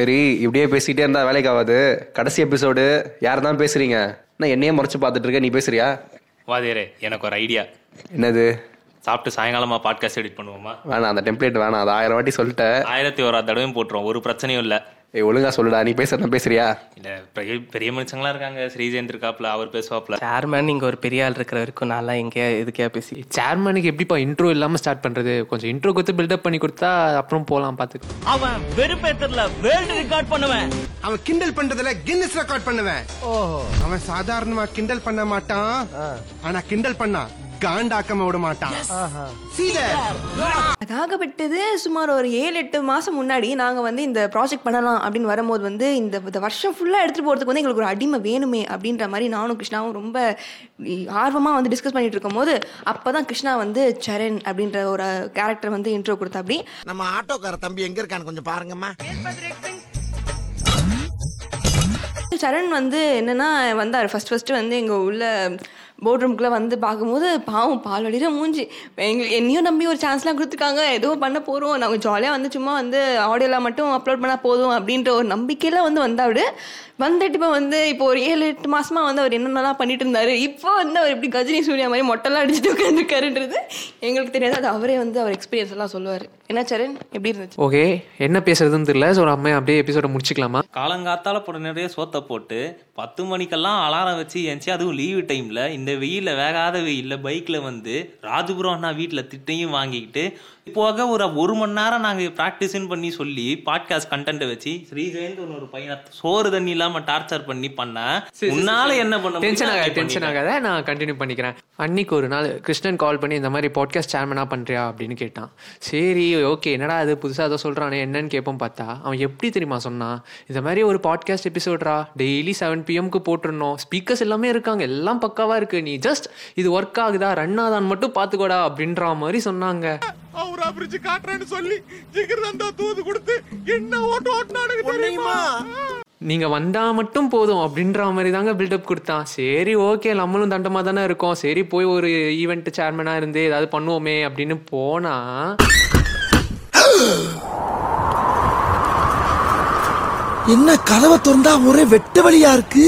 சரி இப்படியே பேசிக்கிட்டே இருந்தா வேலைக்கு ஆகாது. கடைசி எபிசோடு யார் தான் பேசுறீங்க? நான் என்னையே முறைச்சு பார்த்துட்டு இருக்க நீ பேசுறியா? வாதியரே எனக்கு ஒரு ஐடியா என்னது? சாப்பிட்டு சாயங்காலமா பாட்காஸ்ட் எடிட் பண்ணுவோமா? வேணாம் அந்த டெம்ப்ளேட் வேணாம். அது ஆயிரம் வாட்டி சொல்லிட்டேன். ஆயிரத்தி ஒரு தடவையும் போட்டுருவோம். ஒரு பிரச்சனையும் இல்லை. ஏய் ஒழுங்கா சொல்லுடா நீ பேசுறத பேசுறியா? இல்லை பெரிய பெரிய மனுஷங்களா இருக்காங்க. ஸ்ரீஜெயந்த் இருக்காப்ல அவர் பேசுவாப்ல. சேர்மேன் நீங்க ஒரு பெரிய ஆள் இருக்கிற வரைக்கும் நல்லா எங்கேயா இதுக்கே பேசி சேர்மனுக்கு எப்படிப்பா இன்ட்ரோ இல்லாம ஸ்டார்ட் பண்றது? கொஞ்சம் இன்ட்ரோ கொடுத்து பில்டப் பண்ணி கொடுத்தா அப்புறம் போலாம் பாத்துக்கு. அவன் வெறுப்பேத்தர்ல வேர்ல்டு ரெக்கார்ட் பண்ணுவேன். அவன் கிண்டல் பண்றதுல கின்னஸ் ரெக்கார்ட் பண்ணுவேன். அவன் சாதாரணமா கிண்டல் பண்ண மாட்டான். ஆனா கிண்டல் பண்ணா காண்டாக்காம விட மாட்டான். அதாகப்பட்டது சுமார் ஒரு ஏழு எட்டு மாசம் முன்னாடி நாங்க வந்து இந்த ப்ராஜெக்ட் பண்ணலாம் அப்படின்னு வரும்போது வந்து இந்த இந்த வருஷம் ஃபுல்லா எடுத்துட்டு போறதுக்கு வந்து எங்களுக்கு ஒரு அடிமை வேணுமே அப்படின்ற மாதிரி நானும் கிருஷ்ணாவும் ரொம்ப ஆர்வமா வந்து டிஸ்கஸ் பண்ணிட்டு இருக்கும் போது அப்பதான் கிருஷ்ணா வந்து சரண் அப்படின்ற ஒரு கேரக்டர் வந்து இன்ட்ரோ கொடுத்தா அப்படி. நம்ம ஆட்டோக்கார தம்பி எங்க இருக்கான்னு கொஞ்சம் பாருங்கம்மா. சரண் வந்து என்னன்னா வந்தார். ஃபர்ஸ்ட் ஃபர்ஸ்ட் வந்து எங்க உள்ள போர்ட் ரூம்குள்ள வந்து பார்க்கும்போது பாவம் பால் வடிகிற மூஞ்சி. எங்களுக்கு என்னையும் நம்பி ஒரு சான்ஸ்லாம் கொடுத்துருக்காங்க. ஏதோ பண்ண போறோம். நாங்கள் ஜாலியாக வந்து சும்மா வந்து ஆடியோலாம் மட்டும் அப்லோட் பண்ணால் போதும் அப்படின்ற ஒரு நம்பிக்கையில வந்து வந்தாவிடு வந்துட்டு இப்போ வந்து இப்போ ஒரு ஏழு எட்டு மாசமா வந்து அவர் என்னென்னலாம் பண்ணிட்டு இருந்தாரு. இப்போ வந்து அவர் எப்படி கஜினி சூர்யா மாதிரி மொட்டெல்லாம் அடிச்சுட்டு உட்காந்துருக்காருன்றது எங்களுக்கு தெரியாது. அது அவரே வந்து அவர் எக்ஸ்பீரியன்ஸ் எல்லாம் சொல்லுவார். என்ன சரண்? எப்படி இருந்துச்சு? ஓகே. என்ன பேசுறதுன்னு தெரியல. ஸோ நம்ம அப்படியே எபிசோட முடிச்சுக்கலாமா? காலங்காத்தால போட நிறைய சோத்தை போட்டு பத்து மணிக்கெல்லாம் அலாரம் வச்சு எந்திச்சு அதுவும் லீவு டைம்ல இந்த வெயில்ல வேகாத வெயில்ல பைக்ல வந்து ராஜபுரம் அண்ணா வீட்டுல திட்டையும் வாங்கிக்கிட்டு போக ஒரு ஒரு மணி நேரம் நாங்க ப்ராக்டிஸ்ன்னு பண்ணி சொல்லி பாட்காஸ்ட் கண்டென்ட் வச்சு ஸ்ரீஜெயந்த் ஒரு பையனை சோறு தண்ணி இல்லாம டார்ச்சர் பண்ணி பண்ண உன்னால என்ன பண்ண டென்ஷன் ஆகாது டென்ஷன். ஆகாத நான் கண்டினியூ பண்ணிக்கிறேன். அன்னைக்கு ஒரு நாள் கிருஷ்ணன் கால் பண்ணி இந்த மாதிரி பாட்காஸ்ட் சேர்மனா பண்றியா அப்படின்னு கேட்டான். சரி ஓகே என்னடா அது புதுசா ஏதோ சொல்றானே என்னன்னு கேட்போம் பார்த்தா அவன் எப்படி தெரியுமா சொன்னான்? இந்த மாதிரி ஒரு பாட்காஸ்ட் எபிசோட்ரா டெய்லி செவன் பிஎம்க்கு போட்டுருந்தோம் ஸ்பீக்கர்ஸ் எல்லாமே இருக்காங்க எல்லாம் பக்காவா இருக்கு நீ ஜஸ்ட் இது ஒர்க் ஆகுதா? ரன் ஆகுதான்னு மட்டும் பாத்துக்கோடா அப்படின்ற மாதிரி சொன்னாங்க. அவரா பிரிட்ஜ் காட்டுறேன்னு சொல்லி ஜிகிர்தந்தா தூது கொடுத்து என்ன ஓட்டு ஓட்டுனானுங்க தெரியுமா? நீங்க வந்தா மட்டும் போதும் அப்படின்ற மாதிரி தாங்க பில்டப் கொடுத்தான். சரி ஓகே நம்மளும் தண்டமா தானே இருக்கோம். சரி போய் ஒரு ஈவெண்ட் சேர்மனா இருந்து ஏதாவது பண்ணுவோமே அப்படின்னு போனா என்ன கதவை திறந்தா ஒரே வெட்டு வழியா இருக்கு?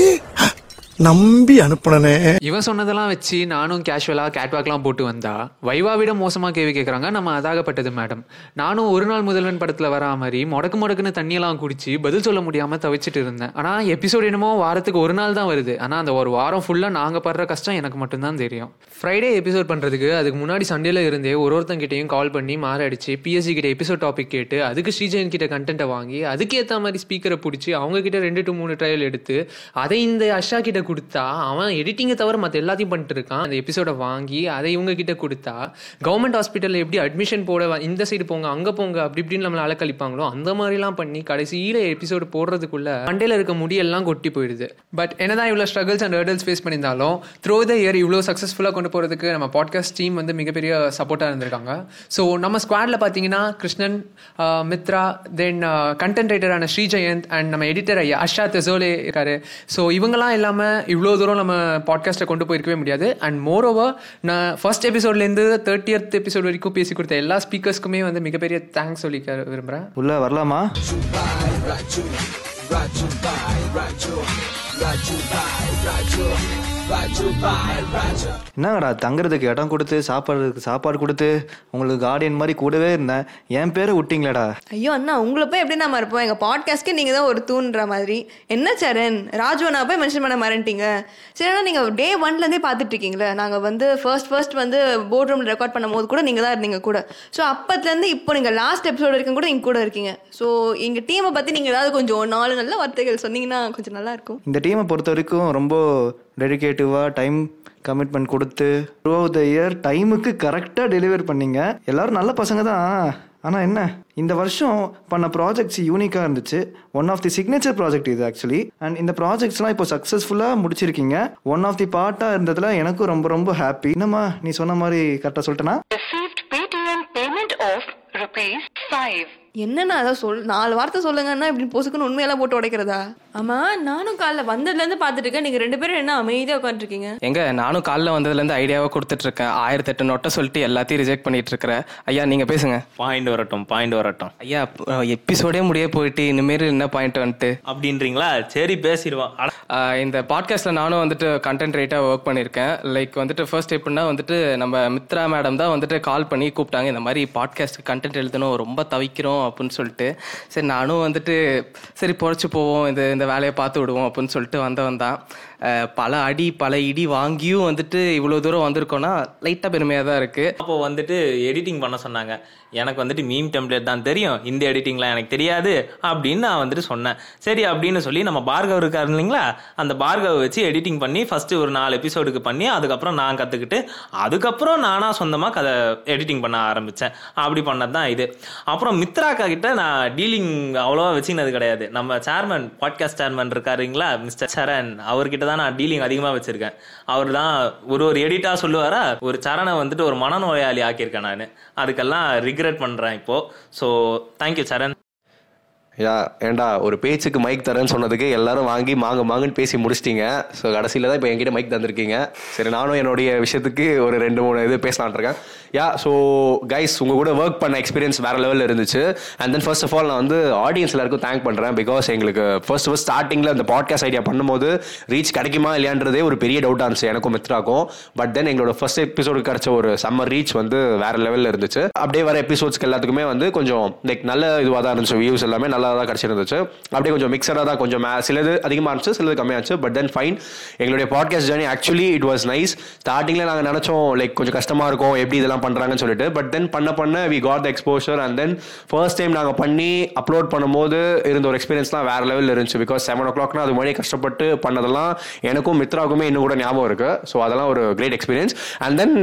நம்பி அனுப்புனனே. இவன் சொன்னதெல்லாம் வச்சு நானும் கேஷுவலா கேட்வாக்லாம் போட்டு வந்தா வைவாவிடம் மோசமா கேள்வி கேட்கறாங்க நம்ம அதாகப்பட்டது மேடம் நானும் ஒரு நாள் முதல்வன் படத்துல வரா மாதிரி முடக்கு முடக்குன்னு தண்ணியெல்லாம் குடிச்சு பதில் சொல்ல முடியாம தவிச்சிட்டு இருந்தேன். ஆனா எபிசோட் என்னமோ வாரத்துக்கு ஒரு நாள் தான் வருது. ஆனா அந்த ஒரு வாரம் ஃபுல்லா நாங்க படுற கஷ்டம் எனக்கு மட்டும்தான் தெரியும். ஃப்ரைடே எபிசோட் பண்றதுக்கு அதுக்கு முன்னாடி சண்டேல இருந்தே ஒரு ஒருத்தங்கிட்டையும் கால் பண்ணி மாறடிச்சு பிஎஸ்சி கிட்ட எபிசோட் டாபிக் கேட்டு அதுக்கு ஸ்ரீஜெயன் கிட்ட கண்டென்ட்டை வாங்கி அதுக்கு ஏத்த மாதிரி ஸ்பீக்கரை பிடிச்சி அவங்க கிட்ட ரெண்டு டு மூணு ட்ரையல் எடுத்து அதை இந்த அஷா கிட்ட கொடுத்தா அவன் எடிட்டிங்கை தவிர மற்ற எல்லாத்தையும் பண்ணிட்டு இருக்கான். அந்த எபிசோடை வாங்கி அதை இவங்க கிட்ட கொடுத்தா கவர்மெண்ட் ஹாஸ்பிட்டலில் எப்படி அட்மிஷன் போட இந்த சைடு போங்க அங்கே போங்க அப்படி இப்படின்னு நம்மளை அலக்கழிப்பாங்களோ அந்த மாதிரிலாம் பண்ணி கடைசியில் எபிசோடு போடுறதுக்குள்ள மண்டையில் இருக்க முடியெல்லாம் கொட்டி போயிடுது. பட் என்னதான் இவ்வளோ ஸ்ட்ரகிள்ஸ் அண்ட் ஹேர்டல்ஸ் ஃபேஸ் பண்ணியிருந்தாலும் த்ரோ த இயர் இவ்வளோ சக்ஸஸ்ஃபுல்லாக கொண்டு போகிறதுக்கு நம்ம பாட்காஸ்ட் டீம் வந்து மிகப்பெரிய சப்போர்ட்டாக இருந்திருக்காங்க. ஸோ நம்ம ஸ்குவாடில் பார்த்தீங்கன்னா கிருஷ்ணன் மித்ரா தென் கண்டென்ட் ரைட்டரான ஸ்ரீஜெயந்த் அண்ட் நம்ம எடிட்டர் ஐயா அஷா தெசோலே இருக்காரு. ஸோ இவங்கெல்லாம் இல்லாமல் இவ்வளோ தூரம் நம்ம பாட்காஸ்ட்டை கொண்டு போயிருக்கவே முடியாது அண்ட் மோர் ஓவர் நான் ஃபர்ஸ்ட் எபிசோட்லேருந்து தேர்ட்டியத் எபிசோட் வரைக்கும் பேசி கொடுத்த எல்லா ஸ்பீக்கர்ஸ்க்குமே வந்து மிகப்பெரிய தேங்க்ஸ் சொல்லிக்க விரும்புகிறேன் உள்ள வரலாமா என்னங்கடா தங்குறதுக்கு இடம் கொடுத்து சாப்பாடுக்கு சாப்பாடு கொடுத்து உங்களுக்கு கார்டியன் மாதிரி கூடவே இருந்தேன். என் பேரை விட்டீங்களேடா. ஐயோ அண்ணா உங்களை போய் எப்படி நாம இருப்போம் எங்க பாட்காஸ்ட்க்கு நீங்க தான் ஒரு தூண்ற மாதிரி. என்ன சரண்? ராஜுவனா போய் மென்ஷன் பண்ண மறந்துட்டீங்க. சரி ஆனா நீங்க டே ஒன்ல இருந்தே பார்த்துட்டு இருக்கீங்களே. நாங்க வந்து ஃபர்ஸ்ட் ஃபர்ஸ்ட் வந்து போர்ட் ரூம்ல ரெக்கார்ட் பண்ணும் போது கூட நீங்க தான் இருந்தீங்க கூட. ஸோ அப்பத்துல இருந்து இப்போ நீங்க லாஸ்ட் எபிசோட் வரைக்கும் கூட நீங்க கூட இருக்கீங்க. ஸோ எங்க டீமை பத்தி நீங்க ஏதாவது கொஞ்சம் நாலு நல்ல வார்த்தைகள் சொன்னீங்கன்னா கொஞ்சம் நல்லா இருக்கும். இந்த டீமை பொறுத்த வரைக்கும் ரொம்ப டெடிகேட்டிவாக டைம் கமிட்மெண்ட் கொடுத்து த்ரூ த இயர் டைமுக்கு கரெக்டாக டெலிவர் பண்ணீங்க. எல்லோரும் நல்ல பசங்க தான். ஆனால் என்ன? இந்த வருஷம் பண்ண ப்ராஜெக்ட்ஸ் யூனிக்காக இருந்துச்சு. One of the signature project இது ஆக்சுவலி அண்ட் இந்த ப்ராஜெக்ட்ஸ்லாம் இப்போ சக்ஸஸ்ஃபுல்லாக முடிச்சிருக்கீங்க. ஒன் ஆஃப் தி பார்ட்டாக இருந்ததில் எனக்கும் ரொம்ப ரொம்ப ஹாப்பி என்னம்மா நீ சொன்ன மாதிரி கரெக்டாக சொல்லிட்டேனா? Payment of rupees five rupees 5. என்னண்ணா அதான் சொல் நாலு வார்த்தை சொல்லுங்கன்னா இப்படி பொசுக்குன்னு உண்மையெல்லாம் போட்டு உடைக்கிறதா? ஆமா நானும் காலைல வந்ததுலேருந்து பார்த்துட்டு இருக்கேன். நீங்கள் ரெண்டு பேரும் என்ன அமைதியாக உட்காந்துருக்கீங்க எங்க நானும் காலைல வந்ததுலேருந்து ஐடியாவை கொடுத்துட்டு இருக்கேன். ஆயிரத்தி எட்டு நோட்டை சொல்லிட்டு எல்லாத்தையும் ரிஜெக்ட் பண்ணிட்டு இருக்கிறேன் ஐயா நீங்க பேசுங்க. பாயிண்ட் வரட்டும் பாயிண்ட் வரட்டும். ஐயா எபிசோடே முடிய போயிட்டு இனிமேல் என்ன பாயிண்ட் வந்துட்டு? அப்படின்றீங்களா? சரி ஆஹ் இந்த பாட்காஸ்ட்ல நானும் வந்துட்டு கண்டென்ட் ரைட்டாக ஒர்க் பண்ணியிருக்கேன். லைக் வந்துட்டு ஃபர்ஸ்ட் எப்படின்னா வந்துட்டு நம்ம மித்ரா மேடம் தான் வந்துட்டு கால் பண்ணி கூப்பிட்டாங்க. இந்த மாதிரி பாட்காஸ்ட் கண்டென்ட் எழுதணும் ரொம்ப தவிக்கிறோம். அப்படின்னு சொல்லிட்டு. சரி நானும் வந்துட்டு சரி பொழைச்சி போவோம் இந்த இந்த வேலையை பார்த்து விடுவோம் அப்படின்னு சொல்லிட்டு வந்தவன் தான். பல அடி பல இடி வாங்கியும் வந்துட்டு இவ்வளோ தூரம் வந்திருக்கோன்னா லைட்டாக பெருமையாக தான் இருக்குது அப்போ வந்துட்டு எடிட்டிங் பண்ண சொன்னாங்க. எனக்கு வந்துட்டு மீம் டெம்ப்ளேட் தான் தெரியும். இந்த எடிட்டிங்லாம் எனக்கு தெரியாது அப்படின்னு நான் வந்துட்டு சொன்னேன். சரி அப்படின்னு சொல்லி நம்ம பார்கவ் இருக்காரு இல்லைங்களா? அந்த பார்கவ் வச்சு எடிட்டிங் பண்ணி ஃபஸ்ட்டு ஒரு நாலு எபிசோடுக்கு பண்ணி அதுக்கப்புறம் நான் கற்றுக்கிட்டு அதுக்கப்புறம் நானாக சொந்தமாக கதை எடிட்டிங் பண்ண ஆரம்பித்தேன் அப்படி பண்ணது தான் இது. அப்புறம் மித்ராக்கா கிட்ட நான் டீலிங் அவ்வளோவா வச்சுக்கினது கிடையாது. நம்ம சேர்மன் பாட்காஸ்ட் சேர்மன் இருக்காருங்களா மிஸ்டர் சரண் அவர்கிட்ட தான் நான் டீலிங் அதிகமாக வச்சிருக்கேன். அவர் தான் ஒரு ஒரு எடிட்டா சொல்லுவாரா ஒரு சரணை வந்துட்டு ஒரு மனநோயாளி ஆக்கியிருக்கேன் நான். அதுக்கெல்லாம் ரிக்ரெட் பண்ணுறேன் இப்போ. ஸோ தேங்க்யூ சரண். யா ஏண்டா ஒரு பேச்சுக்கு மைக் தரேன்னு சொன்னதுக்கு எல்லாரும் வாங்கி மாங்க மாங்கன்னு பேசி முடிச்சிட்டீங்க. ஸோ கடைசியில் தான் இப்போ என்கிட்ட மைக் தந்திருக்கீங்க. சரி நானும் என்னுடைய விஷயத்துக்கு ஒரு ரெண்டு மூணு இது பேசலான் இருக்கேன். யா ஸோ கைஸ் உங்கள் கூட ஒர்க் பண்ண எக்ஸ்பீரியன்ஸ் வேற லெவலில் இருந்துச்சு. And then first of all நான் வந்து ஆடியன்ஸ் எல்லாருக்கும் தேங்க் பண்ணுறேன் பிகாஸ் எங்களுக்கு ஃபர்ஸ்ட் ஃபர்ஸ்ட் ஸ்டார்டிங்கில் அந்த பாட்காஸ்ட் ஐடியா பண்ணும்போது ரீச் கிடைக்குமா இல்லையான்றதே ஒரு பெரிய டவுட்டாக இருந்துச்சு. எனக்கும் மித்ராக்கும் பட் தென் எங்களோட ஃபர்ஸ்ட் எபிசோடு கிடச்ச ஒரு சம்மர் ரீச் வந்து வேற லெவலில் இருந்துச்சு. அப்படியே வர எபிசோட்ஸ்க்கு எல்லாத்துக்குமே வந்து கொஞ்சம் லைக் நல்ல இதுவாக தான் இருந்துச்சு. வியூஸ் எல்லாமே நல்லா தான் கிடச்சிருந்துச்சு. அப்படியே கொஞ்சம் மிக்சடாக தான் கொஞ்சம் சிலது அதிகமாக இருந்துச்சு சிலது கம்மியாச்சு. பட் தென் ஃபைன் எங்களுடைய podcast journey actually it was nice ஸ்டார்டிங்கில் நாங்கள் நினச்சோம் லைக் கொஞ்சம் கஷ்டமாக இருக்கும் எப்படி இதெல்லாம் பண்ணுறாங்கன்னு சொல்லிட்டு. பட் தென் பண்ண பண்ண we got the exposure and then first time நாங்கள் பண்ணி அப்லோட் பண்ணும்போது இருந்த ஒரு எக்ஸ்பீரியன்ஸ்லாம் வேற லெவலில் இருந்துச்சு. பிகாஸ் செவன் ஓ கிளாக்னா அது மாதிரி கஷ்டப்பட்டு பண்ணதெல்லாம் எனக்கும் மித்ராவுக்குமே இன்னும் கூட ஞாபகம் இருக்கு. ஸோ அதெல்லாம் ஒரு great experience and then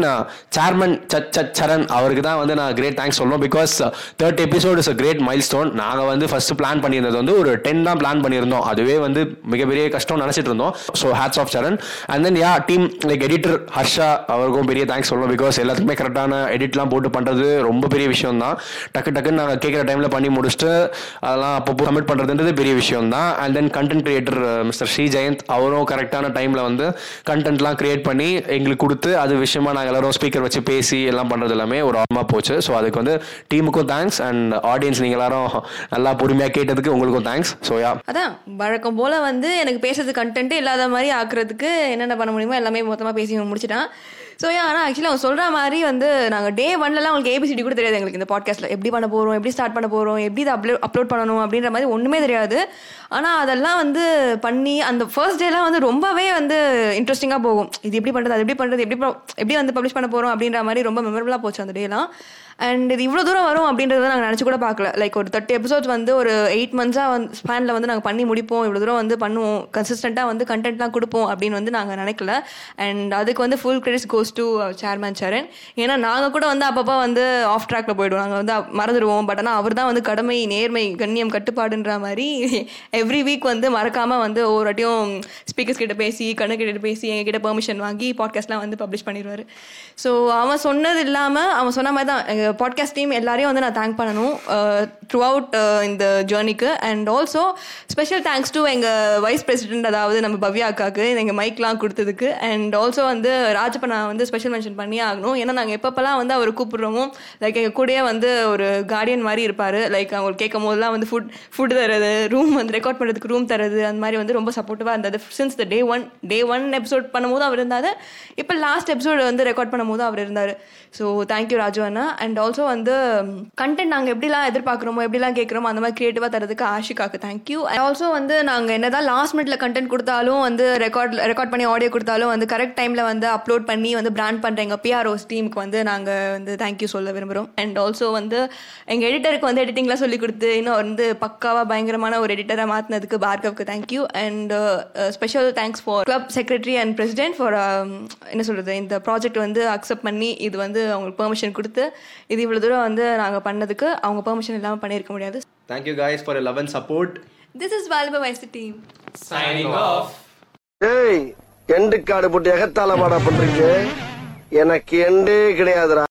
chairman such such Saran அவருக்கு தான் வந்து நான் கிரேட் தேங்க்ஸ் சொல்லணும். Because third episode is a great milestone நாங்கள் வந்து ஃபர்ஸ்ட் பிளான் பண்ணியிருந்தது வந்து ஒரு டென் தான் பிளான் பண்ணியிருந்தோம். அதுவே வந்து மிகப்பெரிய கஷ்டம் நினச்சிட்டு இருந்தோம். So hats off Saran and then yeah team like editor Harsha அவருக்கும் பெரிய தேங்க்ஸ் சொல்லணும் பிகாஸ் எல்லாத்துக்குமே கரெக்டான எடிட்லாம் போட்டு பண்ணுறது ரொம்ப பெரிய விஷயம் தான் டக்கு டக்குன்னு நாங்கள் கேட்குற டைமில் பண்ணி முடிச்சுட்டு அதெல்லாம் அப்பப்போ சப்மிட் பண்ணுறதுன்றது பெரிய விஷயம் தான் and then content creator mister Sri Jayanth அவரும் கரெக்டான டைமில் வந்து கண்டென்ட்லாம் கிரியேட் பண்ணி எங்களுக்கு கொடுத்து அது விஷயமா நாங்கள் எல்லாரும் ஸ்பீக்கர் வச்சு பேசி எல்லாம் பண்ணுறது எல்லாமே ஒரு ஆர்மா போச்சு. ஸோ அதுக்கு வந்து டீமுக்கும் தேங்க்ஸ் அண்ட் ஆடியன்ஸ் நீங்கள் எல்லாரும் நல்லா பொறுமையாக கேட்டதுக்கு உங்களுக்கும் தேங்க்ஸ் ஸோ அதான் வழக்கம் போல வந்து எனக்கு பேசுறது கண்டென்ட் இல்லாத மாதிரி ஆக்குறதுக்கு என்னென்ன பண்ண முடியுமோ எல்லாமே மொத்தமாக பேசி முடிச்சிட்டான். ஸோ ஆனால் ஆக்சுவலி அவங்க சொல்கிற மாதிரி வந்து நாங்கள் டே ஒன்லலாம் உங்களுக்கு ஏபிசிடி கூட தெரியாது எங்களுக்கு இந்த பாட்காஸ்ட்டில் எப்படி பண்ண போகிறோம் எப்படி ஸ்டார்ட் பண்ண போகிறோம் எப்படி இதை அப்லோட் அப்லோட் பண்ணணும் அப்படின்ற மாதிரி ஒன்றுமே தெரியாது. ஆனால் அதெல்லாம் வந்து பண்ணி அந்த ஃபர்ஸ்ட் டேலாம் வந்து ரொம்பவே வந்து இன்ட்ரெஸ்டிங்காக போகும். இது எப்படி பண்ணுறது அது எப்படி பண்ணுறது எப்படி எப்படி வந்து பப்ளிஷ் பண்ண போகிறோம் அப்படின்ற மாதிரி ரொம்ப மெமரபுளாக போச்சு அந்த டேலாம் அண்ட் இது இவ்வளோ தூரம் வரும் அப்படின்றத நாங்கள் நினச்சி கூட பார்க்கல. லைக் ஒரு தேர்ட்டி எபிசோட்ஸ் வந்து ஒரு எயிட் மந்த்ஸாக வந்து ஸ்பேனில் வந்து நாங்கள் பண்ணி முடிப்போம். இவ்வளோ தூரம் வந்து பண்ணுவோம். கன்சிஸ்டண்ட்டாக வந்து கண்டென்ட்லாம் கொடுப்போம் அப்படின்னு வந்து நாங்கள் நினைக்கல. அண்ட் அதுக்கு வந்து full credits goes to chairman Saran ஏன்னா நாங்கள் கூட வந்து அப்பப்போ வந்து ஆஃப் ட்ராக்ல போயிடுவோம். நாங்கள் வந்து மறந்துடுவோம். பட் ஆனால் அவர் தான் வந்து கடமை நேர்மை கண்ணியம் கட்டுப்பாடுன்ற மாதிரி எவ்ரி வீக் வந்து மறக்காமல் வந்து ஒவ்வொரு வாட்டியும் ஸ்பீக்கர்ஸ் கிட்ட பேசி கண்ணு கிட்ட பேசி எங்ககிட்ட பெர்மிஷன் வாங்கி பாட்காஸ்ட்லாம் வந்து பப்ளிஷ் பண்ணிடுவார். ஸோ அவன் சொன்னது இல்லாமல் அவன் சொன்ன மாதிரி தான் எங்கள் பாட்காஸ்ட் டீம் எல்லாரையும் வந்து நான் தேங்க் பண்ணணும் uh, த்ரூ அவுட் uh, இந்த ஜேர்னிக்கு and also special thanks to எங்கள் வைஸ் பிரசிடென்ட் அதாவது நம்ம பவ்யா அக்காவுக்கு எங்கள் மைக்லாம் கொடுத்ததுக்கு. அண்ட் ஆல்சோ வந்து ராஜப்பண்ணா வந்து வந்து ஸ்பெஷல் மென்ஷன் பண்ணியே ஆகணும். ஏன்னா நாங்கள் எப்பப்பெல்லாம் வந்து அவர் கூப்பிடுறோமோ லைக் எங்கள் கூடயே வந்து ஒரு கார்டியன் மாதிரி இருப்பார். லைக் அவங்க கேட்கும் போதெல்லாம் வந்து ஃபுட் ஃபுட் தரது ரூம் வந்து ரெக்கார்ட் பண்ணுறதுக்கு ரூம் தரது அந்த மாதிரி வந்து ரொம்ப சப்போர்ட்டிவாக இருந்தது. Since the day one day one episode பண்ணும்போது அவர் இருந்தார். இப்போ லாஸ்ட் எபிசோடு வந்து ரெக்கார்ட் பண்ணும்போது அவர் இருந்தார். ஸோ தேங்க்யூ ராஜு அண்ணா. அண்ட் ஆல்சோ வந்து கண்டென்ட் நாங்கள் எப்படிலாம் எதிர்பார்க்குறோமோ எப்படிலாம் கேட்குறோமோ அந்த மாதிரி கிரியேட்டிவாக தரதுக்கு ஆஷிகாக்கு தேங்க்யூ ஆல்சோ வந்து நாங்கள் என்ன தான் லாஸ்ட் மினிட்ல கண்டென்ட் கொடுத்தாலும் வந்து ரெக்கார்ட் ரெக்கார்ட் பண்ணி ஆடியோ கொடுத்தாலும் வந்து கரெக்ட் டைமில் வந்து அப்லோட் பண்ணி வந்து பிராண்ட் பண்ணுற எங்கள் பிஆர்ஓஸ் டீமுக்கு வந்து நாங்கள் வந்து தேங்க்யூ சொல்ல விரும்புகிறோம் அண்ட் ஆல்சோ வந்து எங்கள் எடிட்டருக்கு வந்து எடிட்டிங்லாம் சொல்லி கொடுத்து இன்னும் வந்து பக்காவாக பயங்கரமான ஒரு எடிட்டராக மாற்றினதுக்கு பார்கவுக்கு thank you and special thanks for club secretary and president for என்ன சொல்கிறது இந்த ப்ராஜெக்ட் வந்து அக்செப்ட் பண்ணி இது வந்து அவங்களுக்கு பெர்மிஷன் கொடுத்து இது இவ்வளோ தூரம் வந்து நாங்கள் பண்ணதுக்கு அவங்க பெர்மிஷன் இல்லாமல் பண்ணியிருக்க முடியாது. Thank you guys for love and support this is வாலிப வயசு டீம் ஏய் எண்டு காடு போட்டு எகத்தால பாடா பண்றீங்க எனக்கு எண்டே கிடையாதுடா.